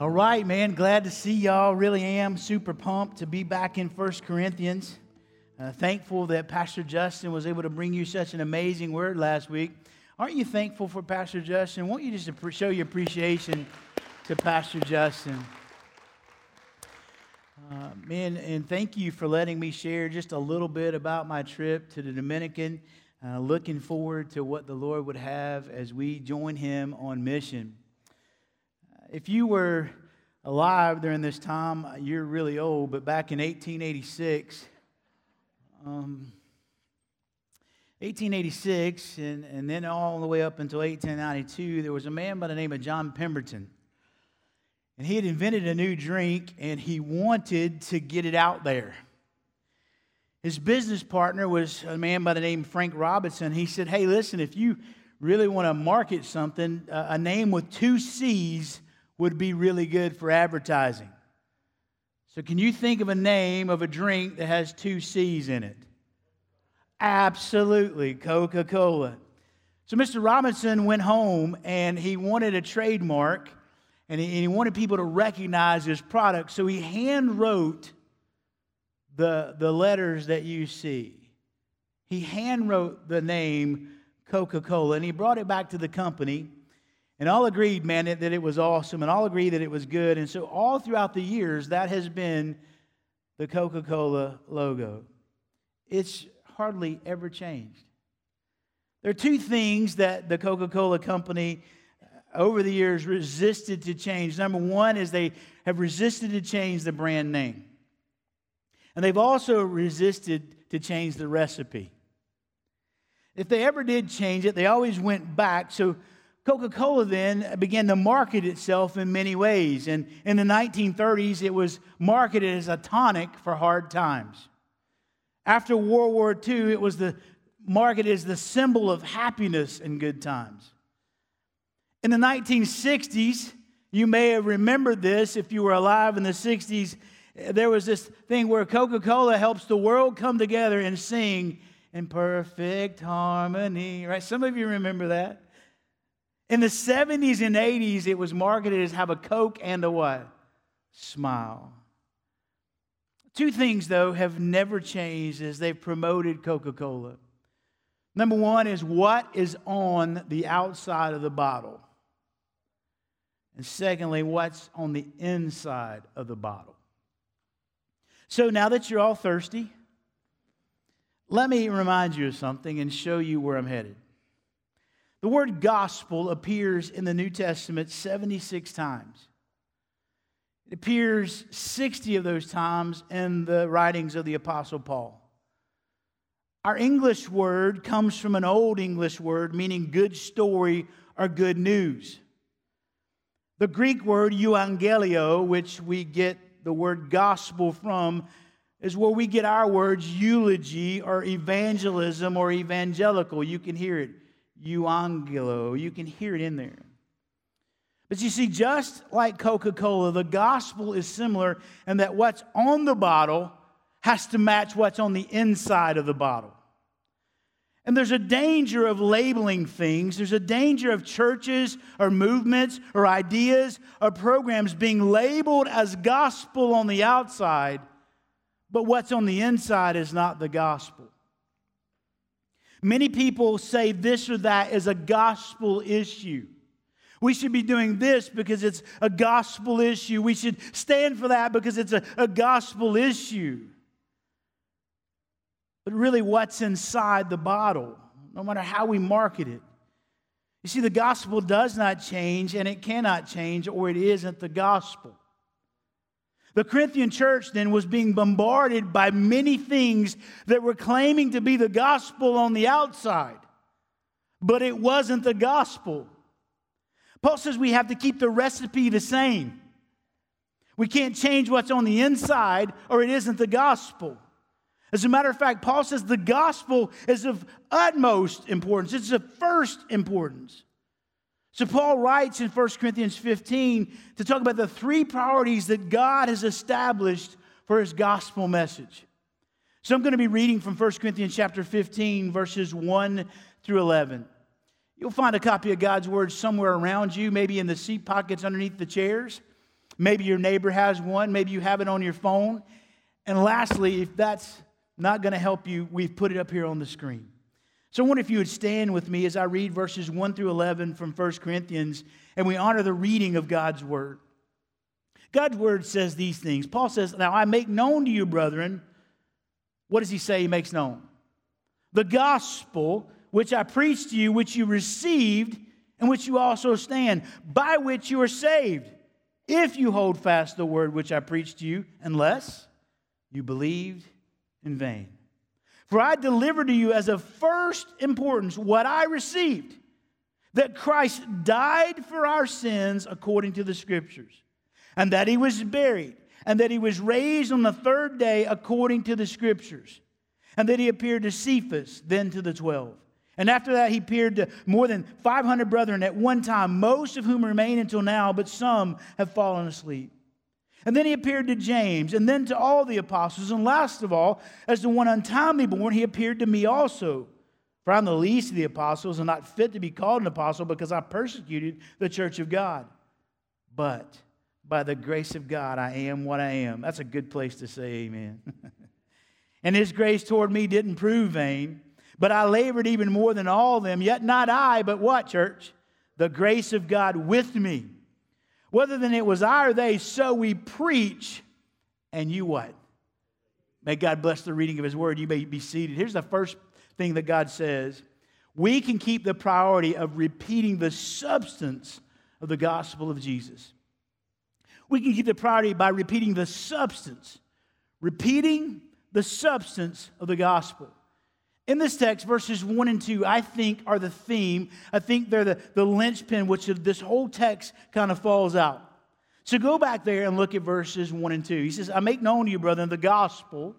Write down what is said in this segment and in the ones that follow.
All right, man. Glad to see y'all. Really am super pumped to be back in First Corinthians. Uh, thankful that Pastor Justin was able to bring you such an amazing word last week. Aren't you thankful for Pastor Justin? Won't you just show your appreciation to Pastor Justin? Uh, man, and thank you for letting me share just a little bit about my trip to the Dominican. Uh, looking forward to what the Lord would have as we join Him on mission. If you were alive during this time, you're really old, but back in 1886, um, 1886, and, and then all the way up until 1892, there was a man by the name of John Pemberton. And he had invented a new drink, and he wanted to get it out there. His business partner was a man by the name of Frank Robinson. He said, Hey, listen, if you really want to market something, a name with two C's would be really good for advertising. So, can you think of a name of a drink that has two C's in it? Absolutely, Coca Cola. So, Mr. Robinson went home and he wanted a trademark and he, wanted people to recognize his product. So, he hand wrote the, the letters that you see. He hand wrote the name Coca Cola and he brought it back to the company. And all agreed, man, that it was awesome, and all agreed that it was good. And so, all throughout the years, that has been the Coca Cola logo. It's hardly ever changed. There are two things that the Coca Cola company uh, over the years resisted to change. Number one is they have resisted to change the brand name, and they've also resisted to change the recipe. If they ever did change it, they always went back. So, Coca Cola then began to market itself in many ways. And in the 1930s, it was marketed as a tonic for hard times. After World War II, it was the marketed as the symbol of happiness and good times. In the 1960s, you may have remembered this if you were alive in the 60s. There was this thing where Coca Cola helps the world come together and sing in perfect harmony, right? Some of you remember that. In the 70s and 80s, it was marketed as have a Coke and a what? Smile. Two things, though, have never changed as they've promoted Coca Cola. Number one is what is on the outside of the bottle. And secondly, what's on the inside of the bottle. So now that you're all thirsty, let me remind you of something and show you where I'm headed. The word gospel appears in the New Testament 76 times. It appears 60 of those times in the writings of the Apostle Paul. Our English word comes from an old English word meaning good story or good news. The Greek word euangelio, which we get the word gospel from, is where we get our words eulogy or evangelism or evangelical. You can hear it euangelo. You can hear it in there. But you see, just like Coca Cola, the gospel is similar in that what's on the bottle has to match what's on the inside of the bottle. And there's a danger of labeling things. There's a danger of churches or movements or ideas or programs being labeled as gospel on the outside, but what's on the inside is not the gospel. Many people say this or that is a gospel issue. We should be doing this because it's a gospel issue. We should stand for that because it's a, a gospel issue. But really, what's inside the bottle, no matter how we market it? You see, the gospel does not change and it cannot change, or it isn't the gospel. The Corinthian church then was being bombarded by many things that were claiming to be the gospel on the outside, but it wasn't the gospel. Paul says we have to keep the recipe the same. We can't change what's on the inside, or it isn't the gospel. As a matter of fact, Paul says the gospel is of utmost importance, it's of first importance. So, Paul writes in 1 Corinthians 15 to talk about the three priorities that God has established for his gospel message. So, I'm going to be reading from 1 Corinthians chapter 15, verses 1 through 11. You'll find a copy of God's word somewhere around you, maybe in the seat pockets underneath the chairs. Maybe your neighbor has one, maybe you have it on your phone. And lastly, if that's not going to help you, we've put it up here on the screen. So I wonder if you would stand with me as I read verses 1 through 11 from 1 Corinthians and we honor the reading of God's word. God's word says these things. Paul says, Now I make known to you, brethren, what does he say he makes known? The gospel which I preached to you, which you received, and which you also stand, by which you are saved, if you hold fast the word which I preached to you, unless you believed in vain. For I delivered to you as of first importance what I received that Christ died for our sins according to the Scriptures, and that he was buried, and that he was raised on the third day according to the Scriptures, and that he appeared to Cephas, then to the twelve. And after that, he appeared to more than 500 brethren at one time, most of whom remain until now, but some have fallen asleep. And then he appeared to James, and then to all the apostles. And last of all, as the one untimely born, he appeared to me also. For I'm the least of the apostles and not fit to be called an apostle because I persecuted the church of God. But by the grace of God, I am what I am. That's a good place to say amen. and his grace toward me didn't prove vain, but I labored even more than all of them. Yet not I, but what, church? The grace of God with me. Whether than it was I or they, so we preach. And you what? May God bless the reading of his word. You may be seated. Here's the first thing that God says. We can keep the priority of repeating the substance of the gospel of Jesus. We can keep the priority by repeating the substance, repeating the substance of the gospel. In this text, verses 1 and 2, I think are the theme. I think they're the, the linchpin which this whole text kind of falls out. So go back there and look at verses 1 and 2. He says, I make known to you, brethren, the gospel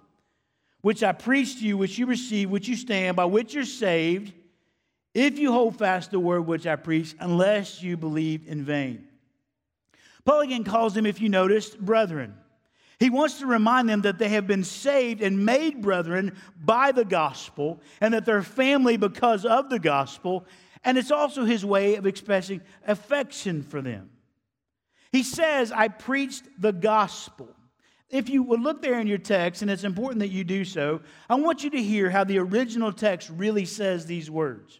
which I preached to you, which you received, which you stand, by which you're saved, if you hold fast the word which I preached, unless you believe in vain. Paul again calls them, if you noticed, brethren. He wants to remind them that they have been saved and made brethren by the gospel, and that they're family because of the gospel. And it's also his way of expressing affection for them. He says, I preached the gospel. If you would look there in your text, and it's important that you do so, I want you to hear how the original text really says these words.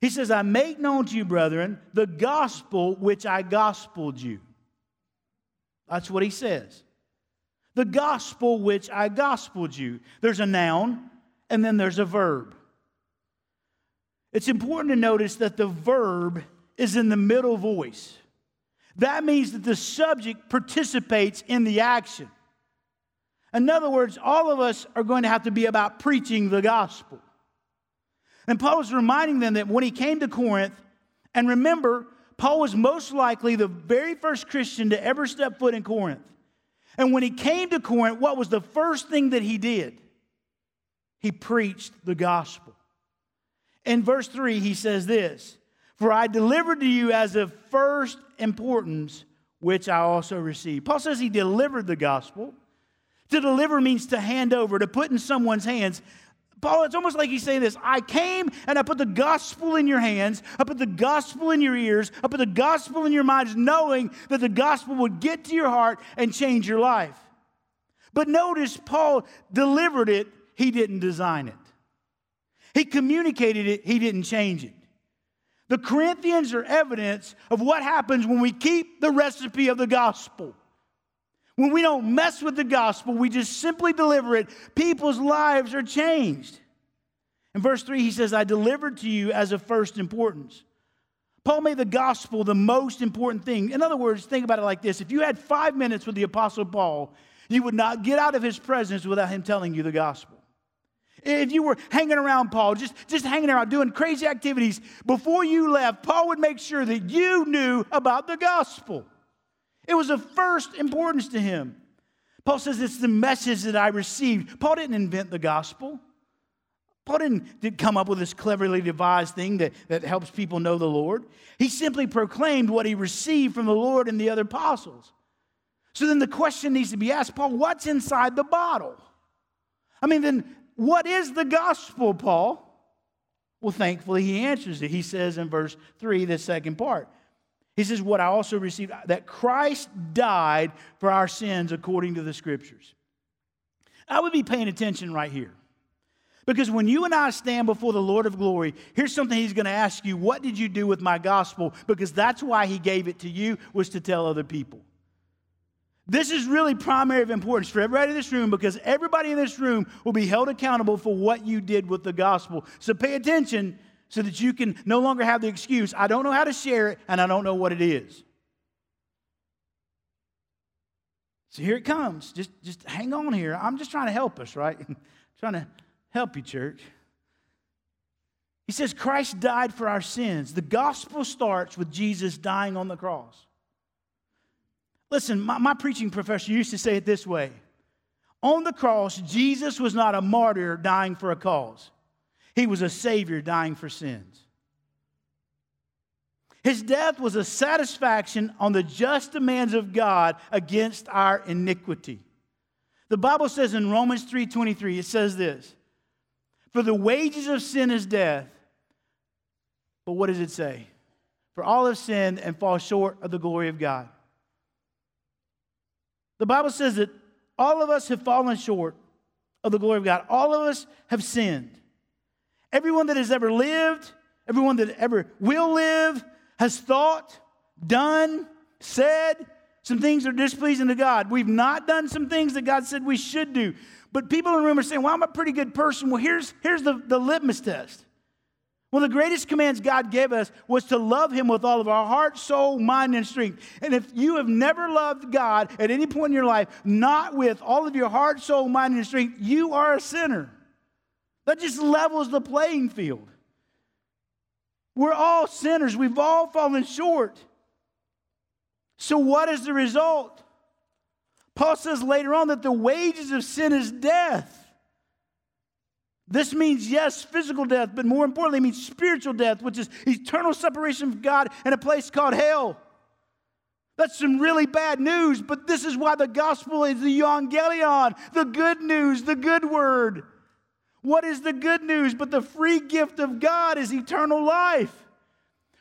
He says, I make known to you, brethren, the gospel which I gospeled you. That's what he says the gospel which I gospeled you. There's a noun and then there's a verb. It's important to notice that the verb is in the middle voice. That means that the subject participates in the action. In other words, all of us are going to have to be about preaching the gospel. And Paul is reminding them that when he came to Corinth, and remember, Paul was most likely the very first Christian to ever step foot in Corinth. And when he came to Corinth, what was the first thing that he did? He preached the gospel. In verse 3, he says this For I delivered to you as of first importance, which I also received. Paul says he delivered the gospel. To deliver means to hand over, to put in someone's hands. Paul, it's almost like he's saying this I came and I put the gospel in your hands, I put the gospel in your ears, I put the gospel in your minds, knowing that the gospel would get to your heart and change your life. But notice, Paul delivered it, he didn't design it. He communicated it, he didn't change it. The Corinthians are evidence of what happens when we keep the recipe of the gospel. When we don't mess with the gospel, we just simply deliver it, people's lives are changed. In verse 3, he says, I delivered to you as of first importance. Paul made the gospel the most important thing. In other words, think about it like this if you had five minutes with the Apostle Paul, you would not get out of his presence without him telling you the gospel. If you were hanging around Paul, just, just hanging around doing crazy activities, before you left, Paul would make sure that you knew about the gospel. It was of first importance to him. Paul says it's the message that I received. Paul didn't invent the gospel. Paul didn't, come up with this cleverly devised thing that, that helps people know the Lord. He simply proclaimed what he received from the Lord and the other apostles. So then the question needs to be asked Paul, what's inside the bottle? I mean, then what is the gospel, Paul? Well, thankfully, he answers it. He says in verse 3, the second part He says, What I also received, that Christ died for our sins according to the scriptures. I would be paying attention right here. Because when you and I stand before the Lord of glory, here's something He's going to ask you What did you do with my gospel? Because that's why He gave it to you, was to tell other people. This is really primary of importance for everybody in this room because everybody in this room will be held accountable for what you did with the gospel. So pay attention so that you can no longer have the excuse, I don't know how to share it and I don't know what it is. So here it comes. Just, just hang on here. I'm just trying to help us, right? trying to help you, church. He says Christ died for our sins. The gospel starts with Jesus dying on the cross. Listen, my, my preaching professor used to say it this way On the cross, Jesus was not a martyr dying for a cause, he was a savior dying for sins. His death was a satisfaction on the just demands of God against our iniquity. The Bible says in Romans 3:23 it says this. For the wages of sin is death. But what does it say? For all have sinned and fall short of the glory of God. The Bible says that all of us have fallen short of the glory of God. All of us have sinned. Everyone that has ever lived, everyone that ever will live, has thought, done, said some things that are displeasing to God. We've not done some things that God said we should do. But people in the room are saying, well, I'm a pretty good person. Well, here's, here's the, the litmus test. One of the greatest commands God gave us was to love Him with all of our heart, soul, mind, and strength. And if you have never loved God at any point in your life, not with all of your heart, soul, mind, and strength, you are a sinner. That just levels the playing field. We're all sinners, we've all fallen short. So, what is the result? Paul says later on that the wages of sin is death. This means, yes, physical death, but more importantly, it means spiritual death, which is eternal separation from God in a place called hell. That's some really bad news, but this is why the gospel is the evangelion, the good news, the good word. What is the good news? But the free gift of God is eternal life.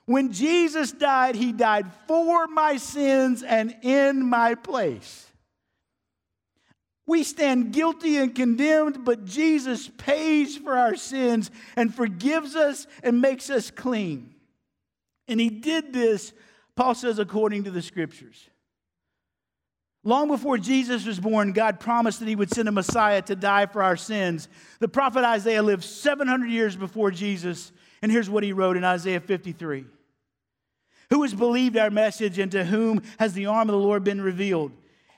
When Jesus died, he died for my sins and in my place. We stand guilty and condemned, but Jesus pays for our sins and forgives us and makes us clean. And he did this, Paul says, according to the scriptures. Long before Jesus was born, God promised that he would send a Messiah to die for our sins. The prophet Isaiah lived 700 years before Jesus, and here's what he wrote in Isaiah 53 Who has believed our message, and to whom has the arm of the Lord been revealed?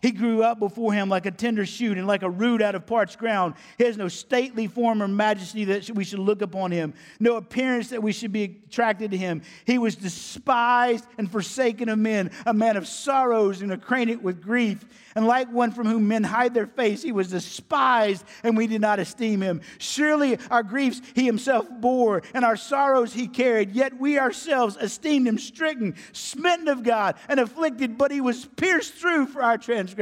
He grew up before him like a tender shoot and like a root out of parched ground. He has no stately form or majesty that we should look upon him, no appearance that we should be attracted to him. He was despised and forsaken of men, a man of sorrows and acquainted with grief. And like one from whom men hide their face, he was despised and we did not esteem him. Surely our griefs he himself bore, and our sorrows he carried. Yet we ourselves esteemed him stricken, smitten of God, and afflicted, but he was pierced through for our transgressions.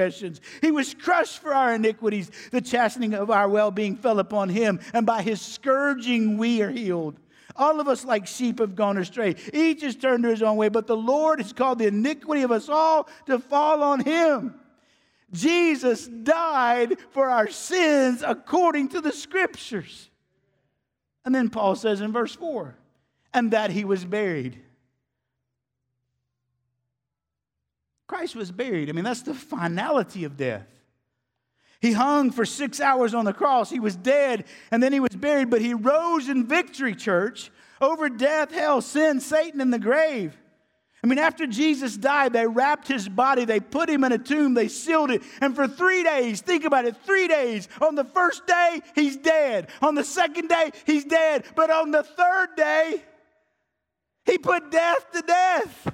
He was crushed for our iniquities. The chastening of our well being fell upon him, and by his scourging we are healed. All of us, like sheep, have gone astray. Each has turned to his own way, but the Lord has called the iniquity of us all to fall on him. Jesus died for our sins according to the scriptures. And then Paul says in verse 4 and that he was buried. Christ was buried. I mean, that's the finality of death. He hung for six hours on the cross. He was dead and then he was buried, but he rose in victory, church, over death, hell, sin, Satan, and the grave. I mean, after Jesus died, they wrapped his body, they put him in a tomb, they sealed it, and for three days, think about it, three days. On the first day, he's dead. On the second day, he's dead. But on the third day, he put death to death.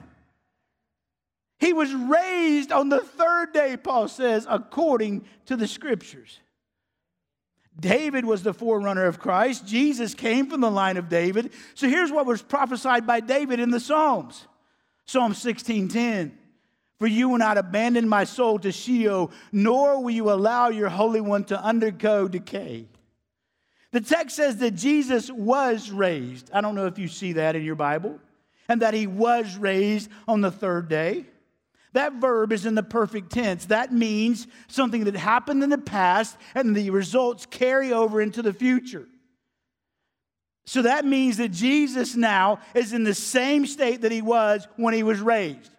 He was raised on the third day, Paul says, according to the scriptures. David was the forerunner of Christ. Jesus came from the line of David. So here's what was prophesied by David in the Psalms. Psalm 16:10. For you will not abandon my soul to Sheol, nor will you allow your Holy One to undergo decay. The text says that Jesus was raised. I don't know if you see that in your Bible. and that he was raised on the third day. That verb is in the perfect tense. That means something that happened in the past and the results carry over into the future. So that means that Jesus now is in the same state that he was when he was raised.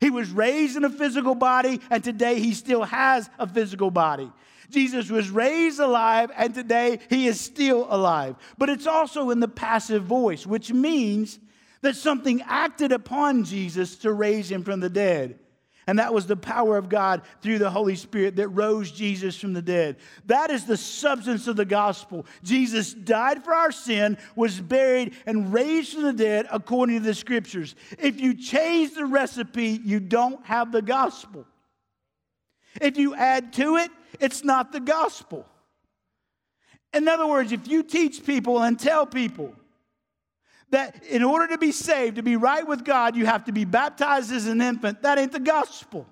He was raised in a physical body, and today he still has a physical body. Jesus was raised alive, and today he is still alive. But it's also in the passive voice, which means that something acted upon Jesus to raise him from the dead. And that was the power of God through the Holy Spirit that rose Jesus from the dead. That is the substance of the gospel. Jesus died for our sin, was buried, and raised from the dead according to the scriptures. If you change the recipe, you don't have the gospel. If you add to it, it's not the gospel. In other words, if you teach people and tell people, that in order to be saved, to be right with God, you have to be baptized as an infant. That ain't the gospel.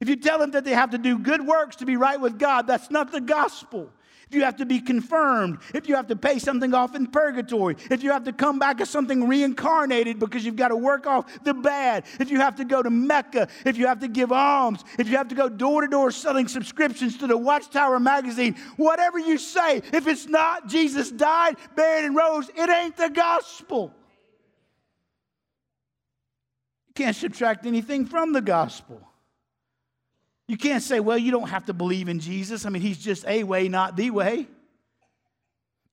If you tell them that they have to do good works to be right with God, that's not the gospel if you have to be confirmed, if you have to pay something off in purgatory, if you have to come back as something reincarnated because you've got to work off the bad, if you have to go to Mecca, if you have to give alms, if you have to go door to door selling subscriptions to the Watchtower magazine, whatever you say, if it's not Jesus died, buried, and rose, it ain't the gospel. You can't subtract anything from the gospel. You can't say, well, you don't have to believe in Jesus. I mean, he's just a way, not the way.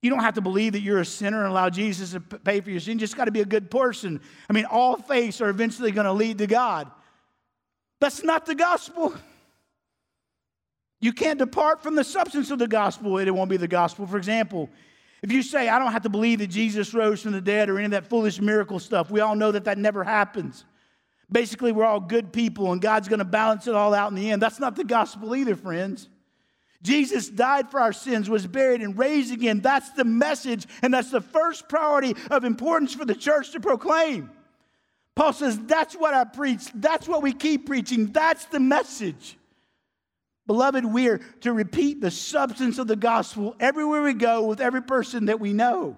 You don't have to believe that you're a sinner and allow Jesus to pay for your sin. You just got to be a good person. I mean, all faiths are eventually going to lead to God. That's not the gospel. You can't depart from the substance of the gospel, it won't be the gospel. For example, if you say, I don't have to believe that Jesus rose from the dead or any of that foolish miracle stuff, we all know that that never happens. Basically, we're all good people and God's going to balance it all out in the end. That's not the gospel either, friends. Jesus died for our sins, was buried, and raised again. That's the message, and that's the first priority of importance for the church to proclaim. Paul says, That's what I preach. That's what we keep preaching. That's the message. Beloved, we're to repeat the substance of the gospel everywhere we go with every person that we know.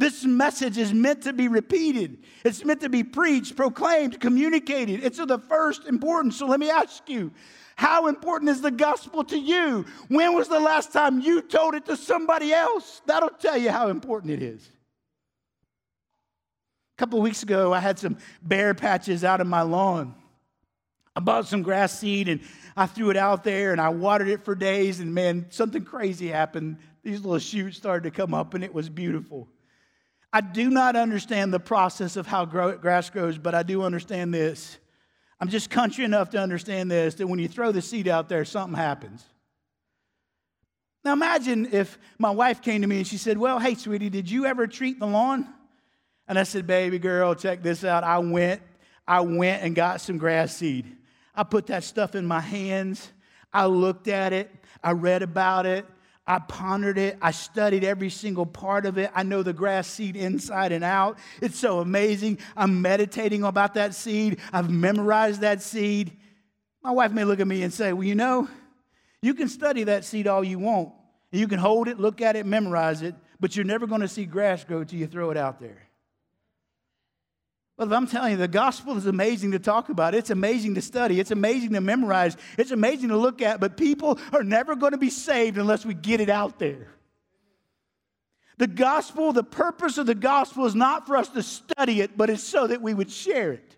This message is meant to be repeated. It's meant to be preached, proclaimed, communicated. It's of the first importance. So let me ask you, how important is the gospel to you? When was the last time you told it to somebody else? That'll tell you how important it is. A couple weeks ago, I had some bare patches out of my lawn. I bought some grass seed and I threw it out there and I watered it for days, and man, something crazy happened. These little shoots started to come up, and it was beautiful. I do not understand the process of how grass grows, but I do understand this. I'm just country enough to understand this that when you throw the seed out there, something happens. Now imagine if my wife came to me and she said, Well, hey, sweetie, did you ever treat the lawn? And I said, Baby girl, check this out. I went, I went and got some grass seed. I put that stuff in my hands. I looked at it. I read about it. I pondered it. I studied every single part of it. I know the grass seed inside and out. It's so amazing. I'm meditating about that seed. I've memorized that seed. My wife may look at me and say, Well, you know, you can study that seed all you want. You can hold it, look at it, memorize it, but you're never going to see grass grow till you throw it out there. But I'm telling you, the gospel is amazing to talk about. It's amazing to study. It's amazing to memorize. It's amazing to look at. But people are never going to be saved unless we get it out there. The gospel, the purpose of the gospel is not for us to study it, but it's so that we would share it.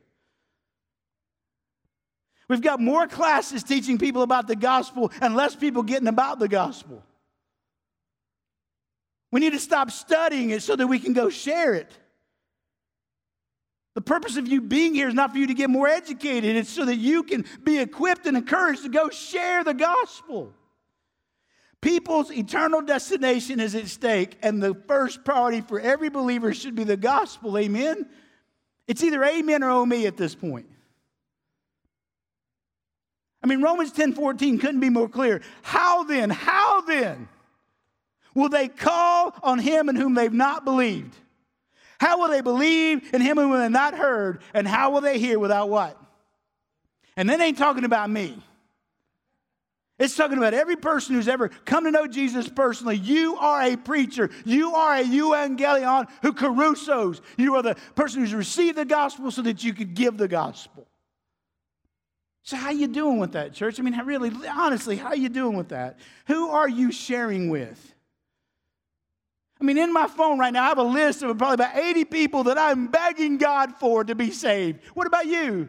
We've got more classes teaching people about the gospel and less people getting about the gospel. We need to stop studying it so that we can go share it. The purpose of you being here is not for you to get more educated, it's so that you can be equipped and encouraged to go share the gospel. People's eternal destination is at stake, and the first priority for every believer should be the gospel. Amen? It's either amen or oh me at this point. I mean, Romans 10 14 couldn't be more clear. How then, how then will they call on him in whom they've not believed? How will they believe in him whom they not heard? And how will they hear without what? And then ain't talking about me. It's talking about every person who's ever come to know Jesus personally. You are a preacher. You are a evangelion who carusos. You are the person who's received the gospel so that you could give the gospel. So how you doing with that, church? I mean, really, honestly, how you doing with that? Who are you sharing with? I mean, in my phone right now, I have a list of probably about 80 people that I'm begging God for to be saved. What about you?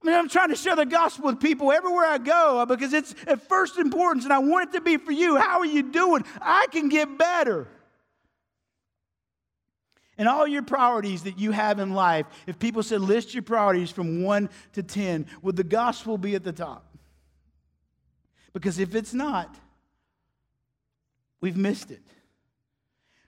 I mean, I'm trying to share the gospel with people everywhere I go uh, because it's at first importance and I want it to be for you. How are you doing? I can get better. And all your priorities that you have in life, if people said list your priorities from one to 10, would the gospel be at the top? Because if it's not, we've missed it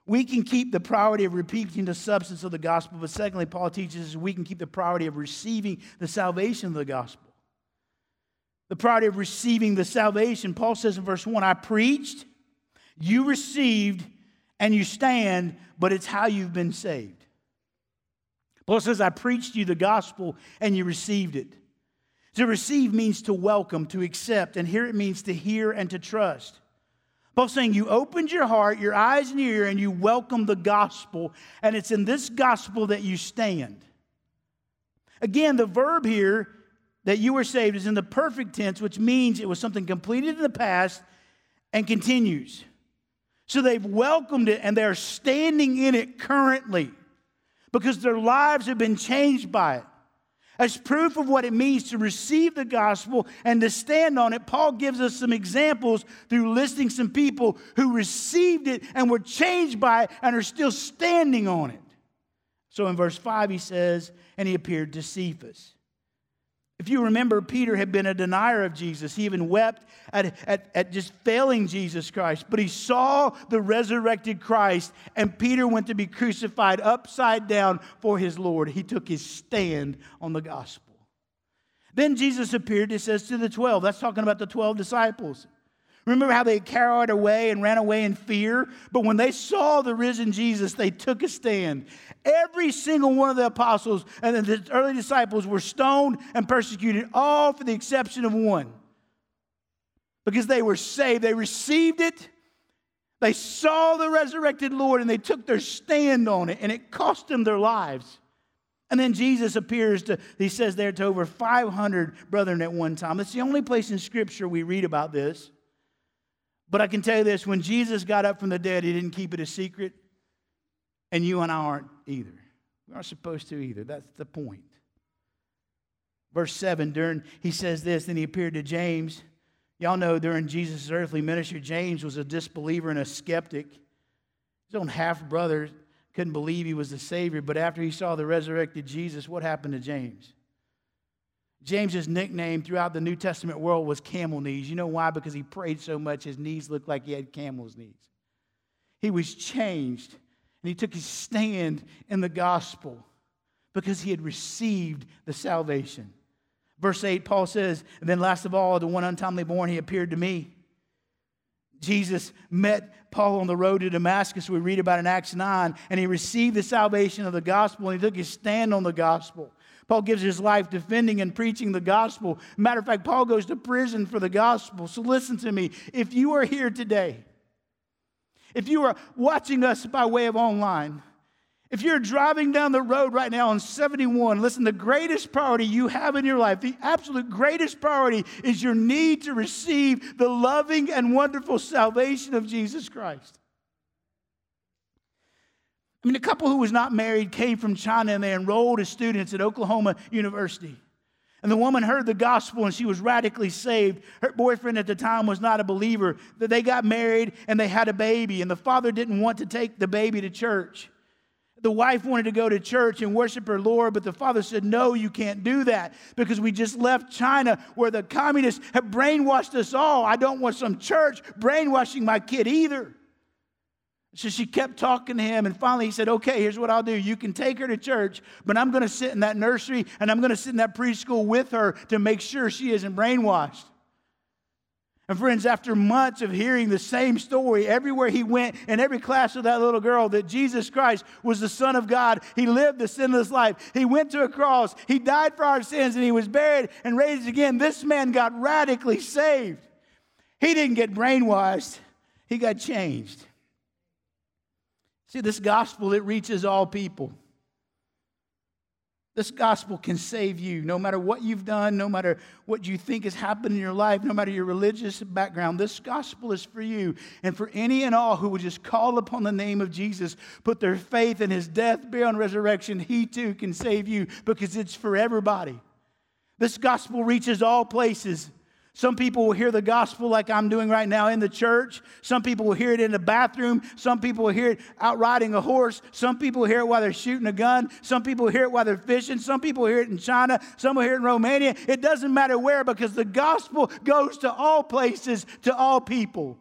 we can keep the priority of repeating the substance of the gospel, but secondly, Paul teaches us we can keep the priority of receiving the salvation of the gospel. The priority of receiving the salvation. Paul says in verse 1 I preached, you received, and you stand, but it's how you've been saved. Paul says, I preached you the gospel, and you received it. To receive means to welcome, to accept, and here it means to hear and to trust. Paul's saying you opened your heart, your eyes and your ear, and you welcome the gospel, and it's in this gospel that you stand. Again, the verb here that you were saved is in the perfect tense, which means it was something completed in the past and continues. So they've welcomed it and they're standing in it currently because their lives have been changed by it. As proof of what it means to receive the gospel and to stand on it, Paul gives us some examples through listing some people who received it and were changed by it and are still standing on it. So in verse 5, he says, And he appeared to Cephas. If you remember, Peter had been a denier of Jesus. He even wept at, at, at, just failing Jesus Christ. But he saw the resurrected Christ, and Peter went to be crucified upside down for his Lord. He took his stand on the gospel. Then Jesus appeared, it says, to the 12. That's talking about the 12 disciples. Remember how they carried away and ran away in fear? But when they saw the risen Jesus, they took a stand. Every single one of the apostles and the early disciples were stoned and persecuted, all for the exception of one. Because they were saved, they received it, they saw the resurrected Lord, and they took their stand on it, and it cost them their lives. And then Jesus appears to, he says there, to over 500 brethren at one time. That's the only place in Scripture we read about this. But I can tell you this when Jesus got up from the dead, he didn't keep it a secret. And you and I aren't either. We aren't supposed to either. That's the point. Verse 7, during he says this, then he appeared to James. Y'all know during Jesus' earthly ministry, James was a disbeliever and a skeptic. His own half brother couldn't believe he was the Savior, but after he saw the resurrected Jesus, what happened to James? James's nickname throughout the New Testament world was camel knees. You know why? Because he prayed so much, his knees looked like he had camel's knees. He was changed, and he took his stand in the gospel because he had received the salvation. Verse 8, Paul says, And then last of all, the one untimely born, he appeared to me. Jesus met Paul on the road to Damascus, we read about in Acts 9, and he received the salvation of the gospel, and he took his stand on the gospel. Paul gives his life defending and preaching the gospel. Matter of fact, Paul goes to prison for the gospel. So listen to me. If you are here today, if you are watching us by way of online, if you're driving down the road right now on 71, listen, the greatest priority you have in your life, the absolute greatest priority is your need to receive the loving and wonderful salvation of Jesus Christ. I mean, a couple who was not married came from China and they enrolled as students at Oklahoma University. And the woman heard the gospel and she was radically saved. Her boyfriend at the time was not a believer. That they got married and they had a baby, and the father didn't want to take the baby to church. The wife wanted to go to church and worship her Lord, but the father said, No, you can't do that because we just left China where the communists have brainwashed us all. I don't want some church brainwashing my kid either. So she kept talking to him, and finally he said, Okay, here's what I'll do. You can take her to church, but I'm going to sit in that nursery and I'm going to sit in that preschool with her to make sure she isn't brainwashed. And friends, after months of hearing the same story everywhere he went, in every class with that little girl, that Jesus Christ was the Son of God, he lived the sinless life, he went to a cross, he died for our sins, and he was buried and raised again. This man got radically saved. He didn't get brainwashed, he got changed. See, this gospel, it reaches all people. This gospel can save you no matter what you've done, no matter what you think has happened in your life, no matter your religious background. This gospel is for you and for any and all who would just call upon the name of Jesus, put their faith in his death, burial, and resurrection. He too can save you because it's for everybody. This gospel reaches all places. Some people will hear the gospel like I'm doing right now in the church. Some people will hear it in the bathroom. Some people will hear it out riding a horse. Some people hear it while they're shooting a gun. Some people hear it while they're fishing. Some people hear it in China. Some will hear it in Romania. It doesn't matter where because the gospel goes to all places, to all people.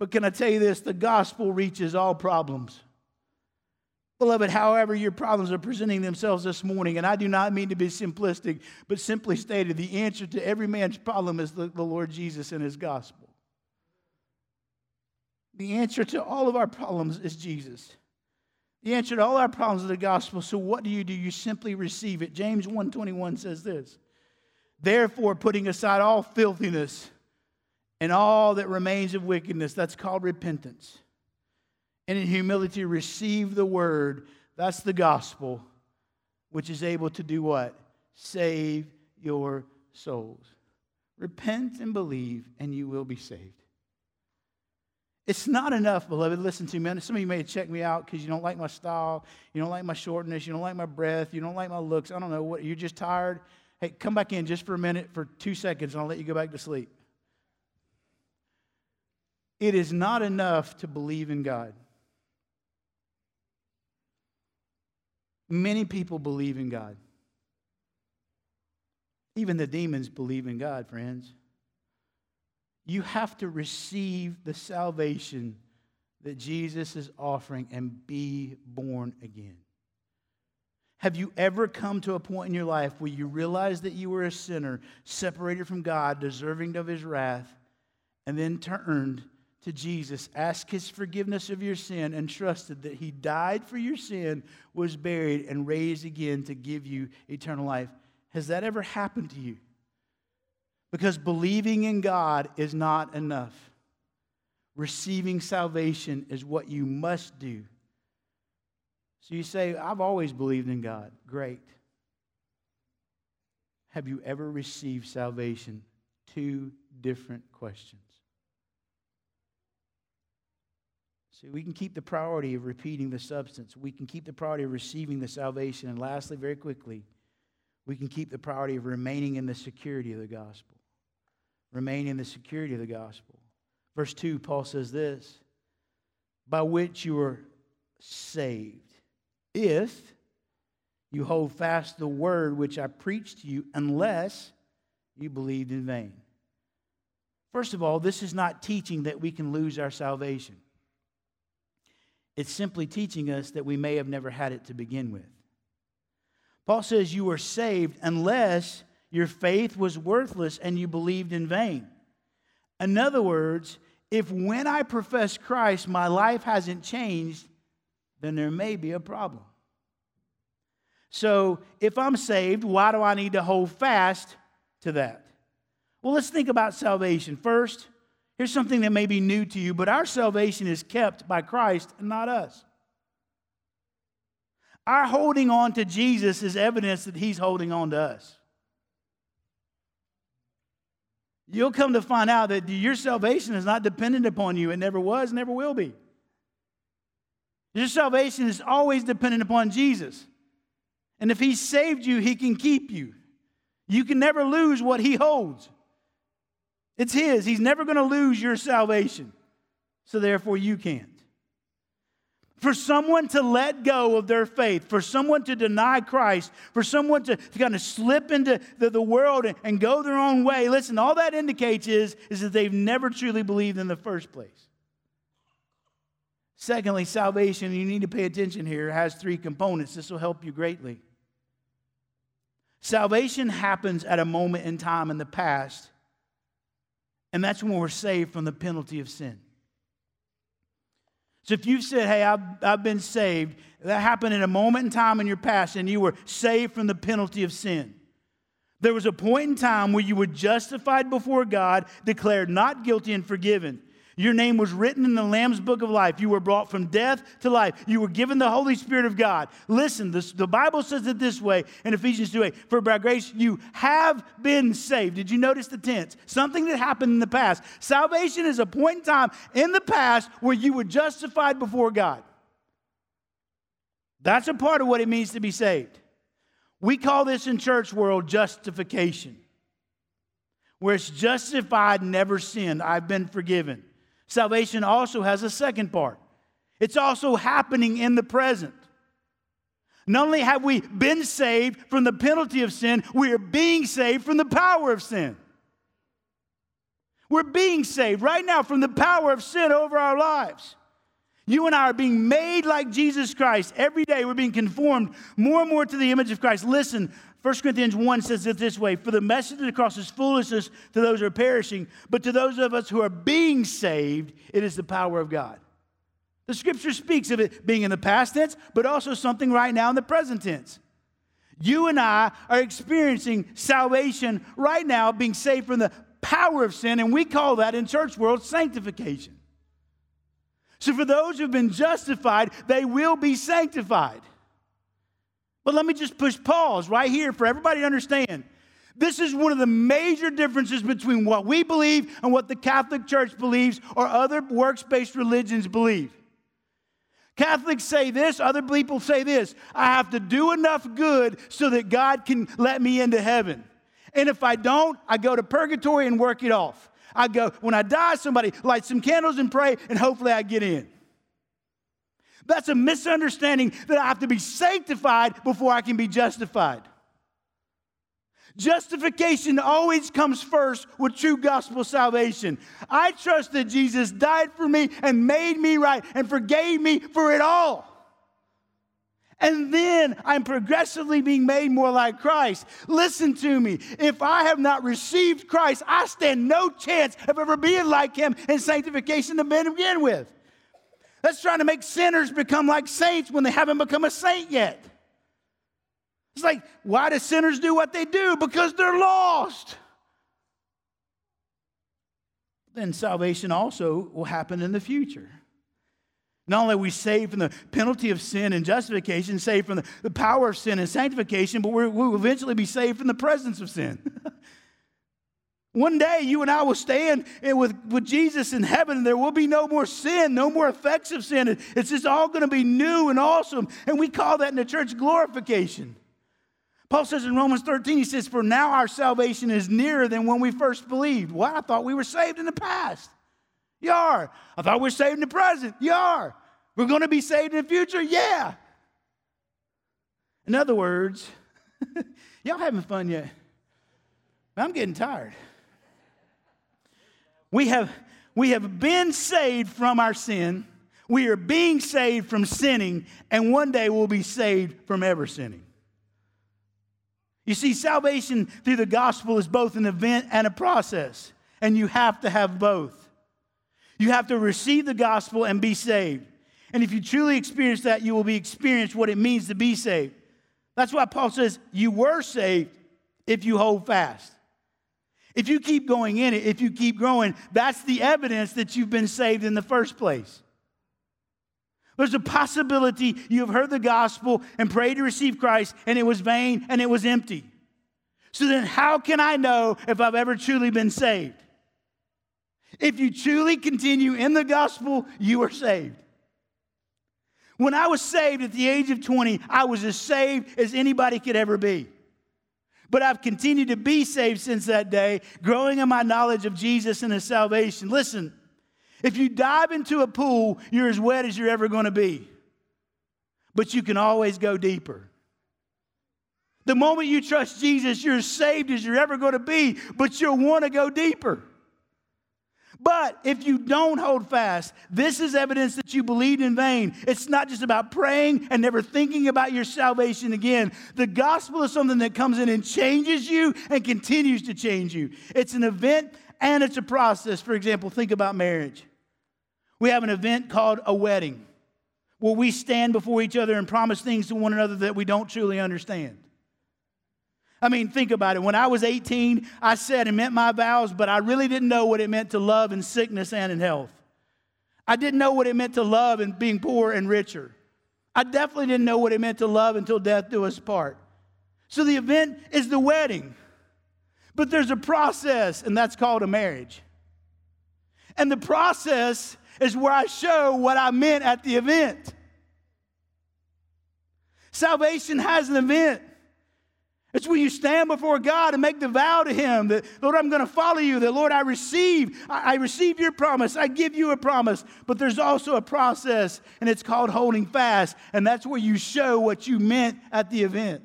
But can I tell you this? The gospel reaches all problems. Beloved, however your problems are presenting themselves this morning, and I do not mean to be simplistic, but simply stated, the answer to every man's problem is the, the Lord Jesus and his gospel. The answer to all of our problems is Jesus. The answer to all our problems is the gospel. So what do you do? You simply receive it. James 1:21 says this. Therefore, putting aside all filthiness and all that remains of wickedness, that's called repentance and in humility receive the word. That's the gospel, which is able to do what? Save your souls. Repent and believe, and you will be saved. It's not enough, beloved. Listen to me. Some of you may check me out because you don't like my style, you don't like my shortness, you don't like my breath, you don't like my looks. I don't know what. You're just tired. Hey, come back in just for a minute, for two seconds, and I'll let you go back to sleep. It is not enough to believe in God. Many people believe in God. Even the demons believe in God, friends. You have to receive the salvation that Jesus is offering and be born again. Have you ever come to a point in your life where you realize that you were a sinner, separated from God, deserving of his wrath, and then turned to Jesus, asked his forgiveness of your sin, and trusted that he died for your sin, was buried, and raised again to give you eternal life. Has that ever happened to you? Because believing in God is not enough. Receiving salvation is what you must do. So you say, I've always believed in God. Great. Have you ever received salvation? Two different questions. See, we can keep the priority of repeating the substance. We can keep the priority of receiving the salvation. And lastly, very quickly, we can keep the priority of remaining in the security of the gospel. Remain in the security of the gospel. Verse 2, Paul says this by which you are saved, if you hold fast the word which I preached to you, unless you believed in vain. First of all, this is not teaching that we can lose our salvation. It's simply teaching us that we may have never had it to begin with. Paul says you were saved unless your faith was worthless and you believed in vain. In other words, if when I profess Christ my life hasn't changed, then there may be a problem. So, if I'm saved, why do I need to hold fast to that? Well, let's think about salvation. First, Here's something that may be new to you, but our salvation is kept by Christ and not us. Our holding on to Jesus is evidence that He's holding on to us. You'll come to find out that your salvation is not dependent upon you. It never was, never will be. Your salvation is always dependent upon Jesus. And if He saved you, He can keep you. You can never lose what He holds. It's His. He's never going to lose your salvation. So therefore, you can't. For someone to let go of their faith, for someone to deny Christ, for someone to, to kind of slip into the, the world and, and go their own way, listen, all that indicates is, is that they've never truly believed in the first place. Secondly, salvation, you need to pay attention here, has three components. This will help you greatly. Salvation happens at a moment in time in the past And that's when we're saved from the penalty of sin. So if you've said, hey, I've, I've been saved, that happened in a moment in time in your past and you were saved from the penalty of sin. There was a point in time where you were justified before God, declared not guilty, and forgiven. Your name was written in the Lamb's book of life. You were brought from death to life. You were given the Holy Spirit of God. Listen, this, the Bible says it this way in Ephesians 2 8 For by grace you have been saved. Did you notice the tense? Something that happened in the past. Salvation is a point in time in the past where you were justified before God. That's a part of what it means to be saved. We call this in church world justification, where it's justified, never sinned. I've been forgiven. Salvation also has a second part. It's also happening in the present. Not only have we been saved from the penalty of sin, we are being saved from the power of sin. We're being saved right now from the power of sin over our lives. You and I are being made like Jesus Christ every day. We're being conformed more and more to the image of Christ. Listen, 1 Corinthians 1 says it this way For the message of the cross is foolishness to those who are perishing, but to those of us who are being saved, it is the power of God. The scripture speaks of it being in the past tense, but also something right now in the present tense. You and I are experiencing salvation right now, being saved from the power of sin, and we call that in church world sanctification. So, for those who've been justified, they will be sanctified. But let me just push pause right here for everybody to understand. This is one of the major differences between what we believe and what the Catholic Church believes or other works based religions believe. Catholics say this, other people say this. I have to do enough good so that God can let me into heaven. And if I don't, I go to purgatory and work it off. I go, when I die, somebody light some candles and pray, and hopefully I get in. That's a misunderstanding that I have to be sanctified before I can be justified. Justification always comes first with true gospel salvation. I trust that Jesus died for me and made me right and forgave me for it all. And then I'm progressively being made more like Christ. Listen to me. If I have not received Christ, I stand no chance of ever being like him in sanctification to begin with. That's trying to make sinners become like saints when they haven't become a saint yet. It's like, why do sinners do what they do? Because they're lost. Then salvation also will happen in the future. Not only are we saved from the penalty of sin and justification, saved from the, the power of sin and sanctification, but we will eventually be saved from the presence of sin. One day you and I will stand with, with Jesus in heaven and there will be no more sin, no more effects of sin. It's just all going to be new and awesome. And we call that in the church glorification. Paul says in Romans 13, he says, For now our salvation is nearer than when we first believed. Well, I thought we were saved in the past. You are. I thought we were saved in the present. You are. We're going to be saved in the future? Yeah. In other words, y'all having fun yet? I'm getting tired. We have, we have been saved from our sin. We are being saved from sinning, and one day we'll be saved from ever sinning. You see, salvation through the gospel is both an event and a process, and you have to have both. You have to receive the gospel and be saved. And if you truly experience that, you will be experienced what it means to be saved. That's why Paul says, You were saved if you hold fast. If you keep going in it, if you keep growing, that's the evidence that you've been saved in the first place. There's a possibility you have heard the gospel and prayed to receive Christ, and it was vain and it was empty. So then, how can I know if I've ever truly been saved? If you truly continue in the gospel, you are saved. When I was saved at the age of 20, I was as saved as anybody could ever be. But I've continued to be saved since that day, growing in my knowledge of Jesus and his salvation. Listen, if you dive into a pool, you're as wet as you're ever going to be. But you can always go deeper. The moment you trust Jesus, you're as saved as you're ever going to be, but you'll want to go deeper. But if you don't hold fast, this is evidence that you believed in vain. It's not just about praying and never thinking about your salvation again. The gospel is something that comes in and changes you and continues to change you. It's an event and it's a process. For example, think about marriage. We have an event called a wedding where we stand before each other and promise things to one another that we don't truly understand. I mean, think about it. When I was 18, I said and meant my vows, but I really didn't know what it meant to love in sickness and in health. I didn't know what it meant to love in being poor and richer. I definitely didn't know what it meant to love until death do us part. So the event is the wedding. But there's a process, and that's called a marriage. And the process is where I show what I meant at the event. Salvation has an event. It's when you stand before God and make the vow to Him that, Lord, I'm going to follow you. That, Lord, I receive, I, I receive your promise. I give you a promise. But there's also a process, and it's called holding fast. And that's where you show what you meant at the event.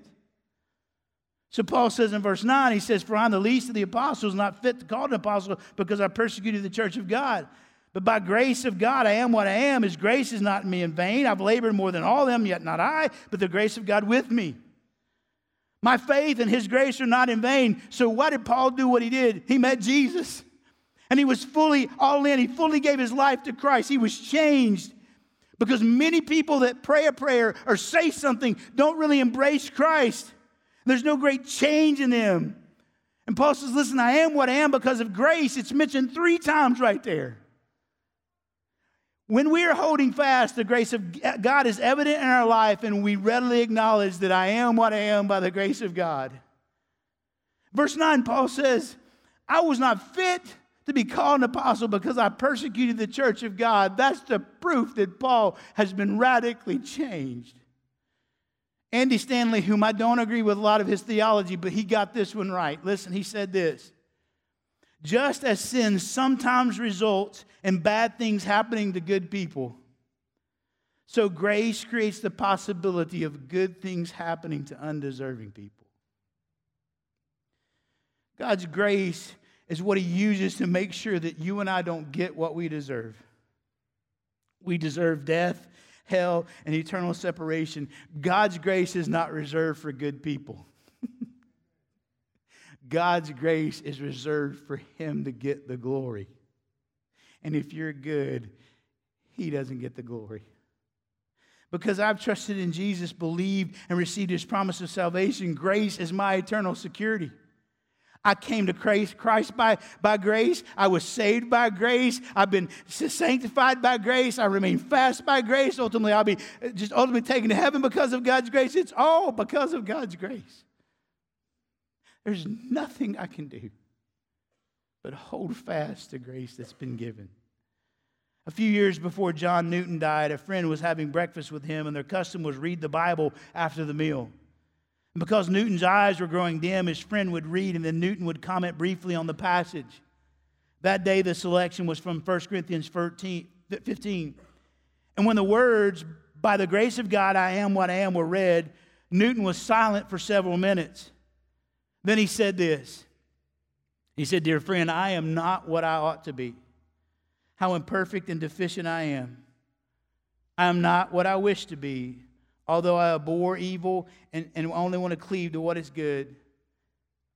So Paul says in verse 9, he says, For I'm the least of the apostles, not fit to call an apostle because I persecuted the church of God. But by grace of God, I am what I am. His grace is not in me in vain. I've labored more than all them, yet not I, but the grace of God with me. My faith and his grace are not in vain. So, why did Paul do what he did? He met Jesus and he was fully all in. He fully gave his life to Christ. He was changed because many people that pray a prayer or say something don't really embrace Christ. There's no great change in them. And Paul says, Listen, I am what I am because of grace. It's mentioned three times right there. When we are holding fast, the grace of God is evident in our life, and we readily acknowledge that I am what I am by the grace of God. Verse 9, Paul says, I was not fit to be called an apostle because I persecuted the church of God. That's the proof that Paul has been radically changed. Andy Stanley, whom I don't agree with a lot of his theology, but he got this one right. Listen, he said this just as sin sometimes results in bad things happening to good people, so grace creates the possibility of good things happening to undeserving people. God's grace is what He uses to make sure that you and I don't get what we deserve. We deserve death, hell, and eternal separation. God's grace is not reserved for good people. God's grace is reserved for him to get the glory. And if you're good, he doesn't get the glory. Because I've trusted in Jesus, believed, and received his promise of salvation, grace is my eternal security. I came to Christ, by, by grace. I was saved by grace. I've been sanctified by grace. I remain fast by grace. Ultimately, I'll be uh, just ultimately taken to heaven because of God's grace. It's all because of God's grace. There's nothing I can do but hold fast to grace that's been given. A few years before John Newton died, a friend was having breakfast with him, and their custom was read the Bible after the meal. And because Newton's eyes were growing dim, his friend would read, and then Newton would comment briefly on the passage. That day, the selection was from 1 Corinthians 15. And when the words, By the grace of God, I am what I am, were read, Newton was silent for several minutes. Then he said this He said, Dear friend, I am not what I ought to be. How imperfect and deficient I am. I am not what I wish to be, although I abhor evil and, and only want to cleave to what is good.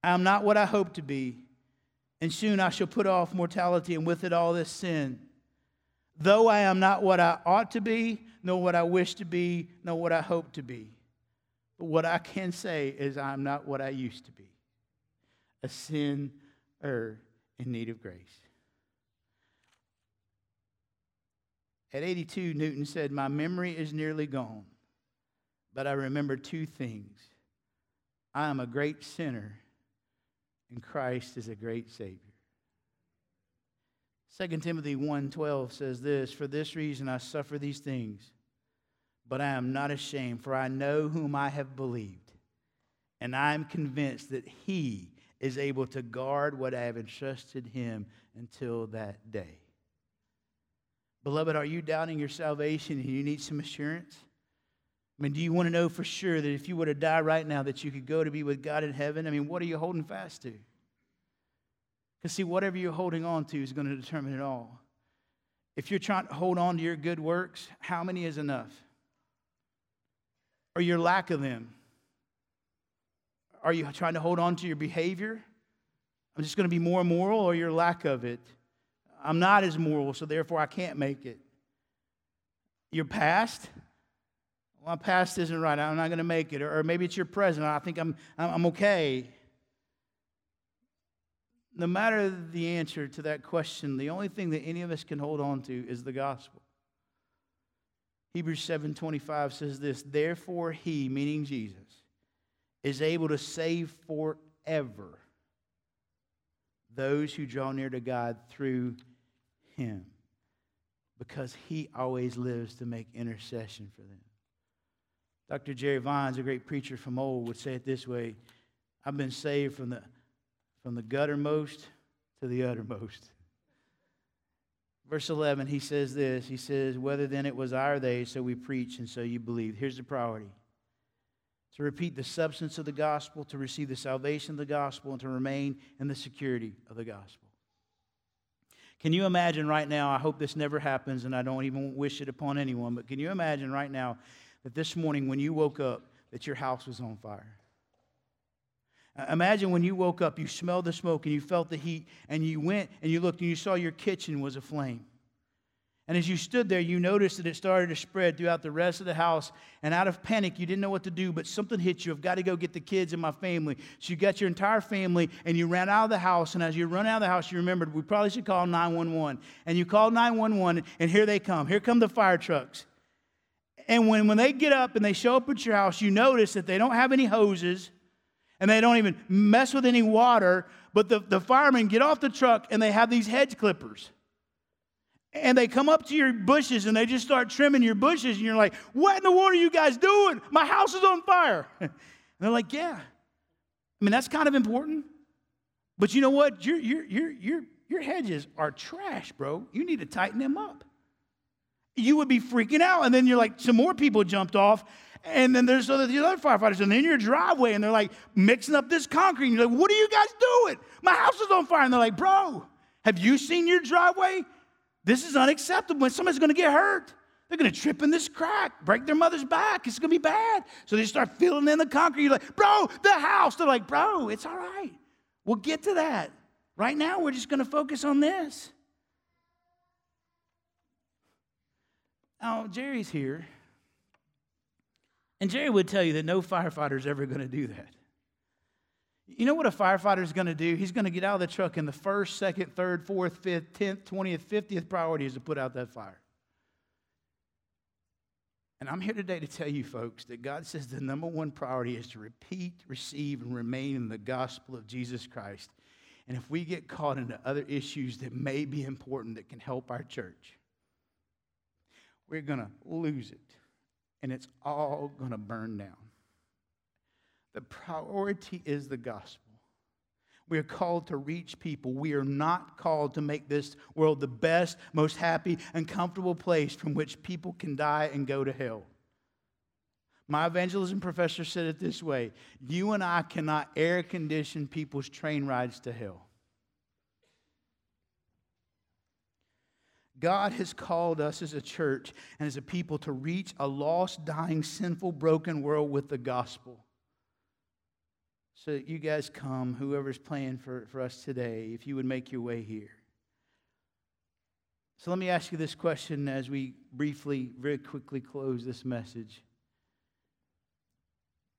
I am not what I hope to be, and soon I shall put off mortality and with it all this sin. Though I am not what I ought to be, nor what I wish to be, nor what I hope to be. But what I can say is I'm not what I used to be a sinner in need of grace. At 82, Newton said, My memory is nearly gone, but I remember two things. I am a great sinner, and Christ is a great Savior. 2 Timothy 1:12 says this, "For this reason I suffer these things, but I am not ashamed, for I know whom I have believed, and I am convinced that he is able to guard what I have entrusted him until that day. Beloved, are you doubting your salvation and you need some assurance? I mean, do you want to know for sure that if you were to die right now, that you could go to be with God in heaven? I mean, what are you holding fast to? Because, see, whatever you're holding on to is going to determine it all. If you're trying to hold on to your good works, how many is enough? Or your lack of them? Are you trying to hold on to your behavior? I'm just going to be more moral or your lack of it. I'm not as moral, so therefore I can't make it. Your past, my past isn't right. I'm not going to make it. Or, or maybe it's your present. I think I'm, I'm okay. No matter the answer to that question, the only thing that any of us can hold on to is the gospel. Hebrews 7:25 says this, therefore he, meaning Jesus, is able to save forever those who draw near to God through him because he always lives to make intercession for them. Dr. Jerry Vines, a great preacher from old, would say it this way I've been saved from the, from the guttermost to the uttermost. Verse 11, he says this He says, Whether then it was our day, so we preach, and so you believe. Here's the priority to repeat the substance of the gospel, to receive the salvation of the gospel, and to remain in the security of the gospel. Can you imagine right now? I hope this never happens, and I don't even wish it upon anyone, but can you imagine right now that this morning when you woke up, that your house was on fire? Imagine when you woke up, you smelled the smoke and you felt the heat, and you went and you looked and you saw your kitchen was aflame. And as you stood there, you noticed that it started to spread throughout the rest of the house. And out of panic, you didn't know what to do, but something hit you. I've got to go get the kids and my family. So you got your entire family and you ran out of the house. And as you run out of the house, you remembered we probably should call 911. And you called 911, and here they come. Here come the fire trucks. And when, when they get up and they show up at your house, you notice that they don't have any hoses and they don't even mess with any water. But the, the firemen get off the truck and they have these hedge clippers and they come up to your bushes and they just start trimming your bushes, and you're like, What in the world are you guys doing? My house is on fire. and they're like, Yeah. I mean, that's kind of important. But you know what? Your, your, your, your, your hedges are trash, bro. You need to tighten them up. You would be freaking out. And then you're like, some more people jumped off. And then there's other, the other firefighters, and then your driveway, and they're like mixing up this concrete. And you're like, what are you guys doing? My house is on fire. And they're like, bro, have you seen your driveway? This is unacceptable. Somebody's going to get hurt, they're going to trip in this crack, break their mother's back. It's going to be bad. So they start filling in the concrete. You're like, bro, the house. They're like, bro, it's all right. We'll get to that. Right now, we're just going to focus on this. Now, Jerry's here. And Jerry would tell you that no firefighter is ever going to do that. You know what a firefighter is going to do? He's going to get out of the truck, and the first, second, third, fourth, fifth, tenth, twentieth, fiftieth priority is to put out that fire. And I'm here today to tell you, folks, that God says the number one priority is to repeat, receive, and remain in the gospel of Jesus Christ. And if we get caught into other issues that may be important that can help our church, we're going to lose it. And it's all going to burn down. The priority is the gospel. We are called to reach people. We are not called to make this world the best, most happy, and comfortable place from which people can die and go to hell. My evangelism professor said it this way You and I cannot air condition people's train rides to hell. God has called us as a church and as a people to reach a lost, dying, sinful, broken world with the gospel. So, that you guys come, whoever's playing for, for us today, if you would make your way here. So, let me ask you this question as we briefly, very quickly close this message.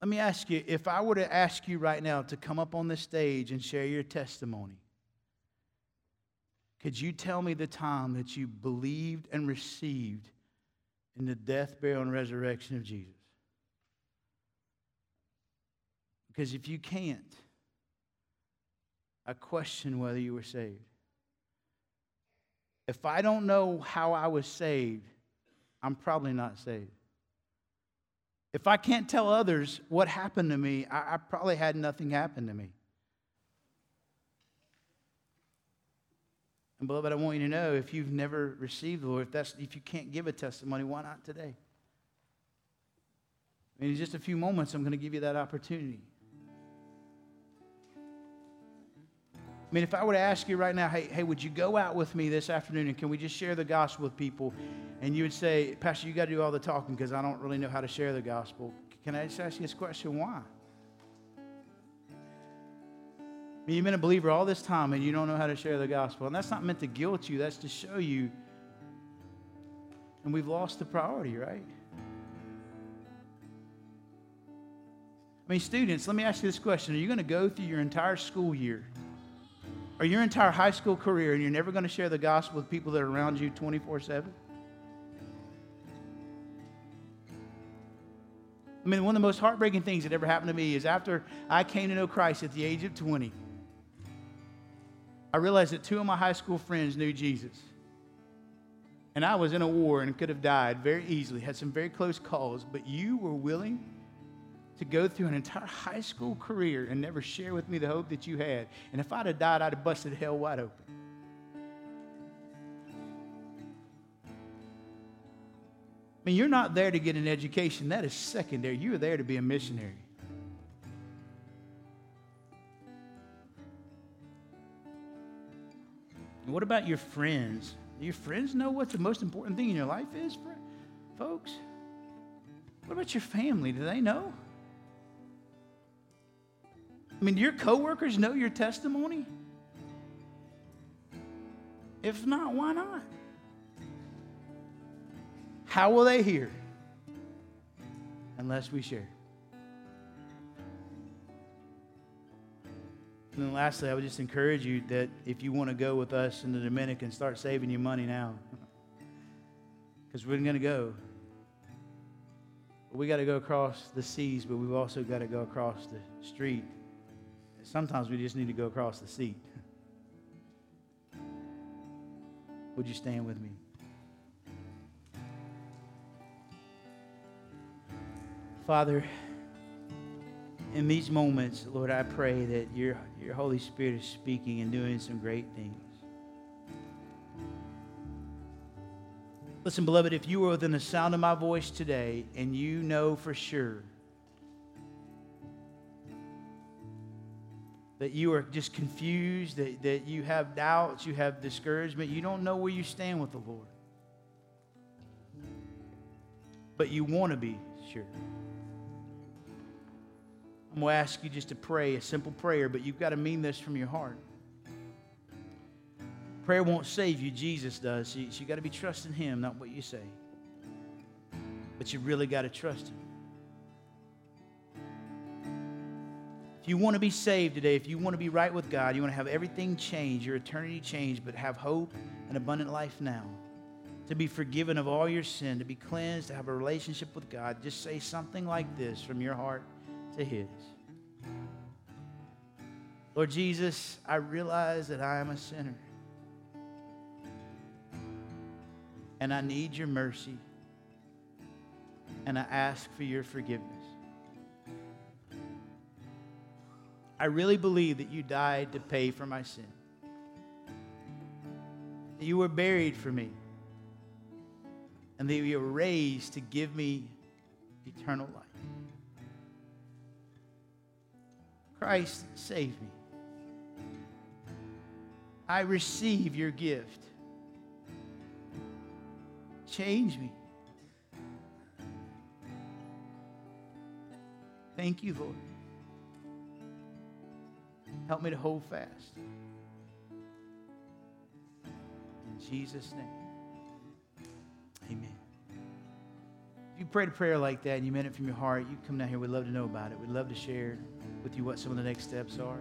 Let me ask you if I were to ask you right now to come up on the stage and share your testimony, could you tell me the time that you believed and received in the death, burial, and resurrection of Jesus? Because if you can't, I question whether you were saved. If I don't know how I was saved, I'm probably not saved. If I can't tell others what happened to me, I, I probably had nothing happen to me. And beloved, I want you to know if you've never received the Lord, if, that's, if you can't give a testimony, why not today? I mean, in just a few moments, I'm going to give you that opportunity. Mean, if I were to ask you right now, hey, hey, would you go out with me this afternoon and can we just share the gospel with people? And you would say, Pastor, you got to do all the talking because I don't really know how to share the gospel. Can I just ask you this question? Why? I mean, you've been a believer all this time and you don't know how to share the gospel. And that's not meant to guilt you, that's to show you. And we've lost the priority, right? I mean, students, let me ask you this question Are you going to go through your entire school year or your entire high school career and you're never going to share the gospel with people that are around you 24 7? I mean, one of the most heartbreaking things that ever happened to me is after I came to know Christ at the age of 20, I realized that two of my high school friends knew Jesus. And I was in a war and could have died very easily, had some very close calls, but you were willing to go through an entire high school career and never share with me the hope that you had. And if I'd have died, I'd have busted hell wide open. I mean, you're not there to get an education. That is secondary. You're there to be a missionary. And what about your friends? Do your friends know what the most important thing in your life is, folks? What about your family? Do they know? I mean, do your coworkers know your testimony? If not, why not? How will they hear? Unless we share. And then lastly, I would just encourage you that if you want to go with us in the Dominican, start saving your money now. Because we're going to go. We got to go across the seas, but we've also got to go across the street. Sometimes we just need to go across the seat. Would you stand with me? Father, in these moments, Lord, I pray that your, your Holy Spirit is speaking and doing some great things. Listen, beloved, if you are within the sound of my voice today and you know for sure that you are just confused, that, that you have doubts, you have discouragement, you don't know where you stand with the Lord, but you want to be sure. I'm going to ask you just to pray a simple prayer, but you've got to mean this from your heart. Prayer won't save you, Jesus does. So you, so you got to be trusting Him, not what you say. But you really got to trust Him. If you want to be saved today, if you want to be right with God, you want to have everything change, your eternity change, but have hope and abundant life now, to be forgiven of all your sin, to be cleansed, to have a relationship with God, just say something like this from your heart to His. Lord Jesus, I realize that I am a sinner. And I need your mercy. And I ask for your forgiveness. I really believe that you died to pay for my sin. That you were buried for me. And that you were raised to give me eternal life. Christ, save me. I receive your gift. Change me. Thank you, Lord. Help me to hold fast. In Jesus' name. Amen. If you prayed a prayer like that and you meant it from your heart, you come down here. We'd love to know about it. We'd love to share with you what some of the next steps are.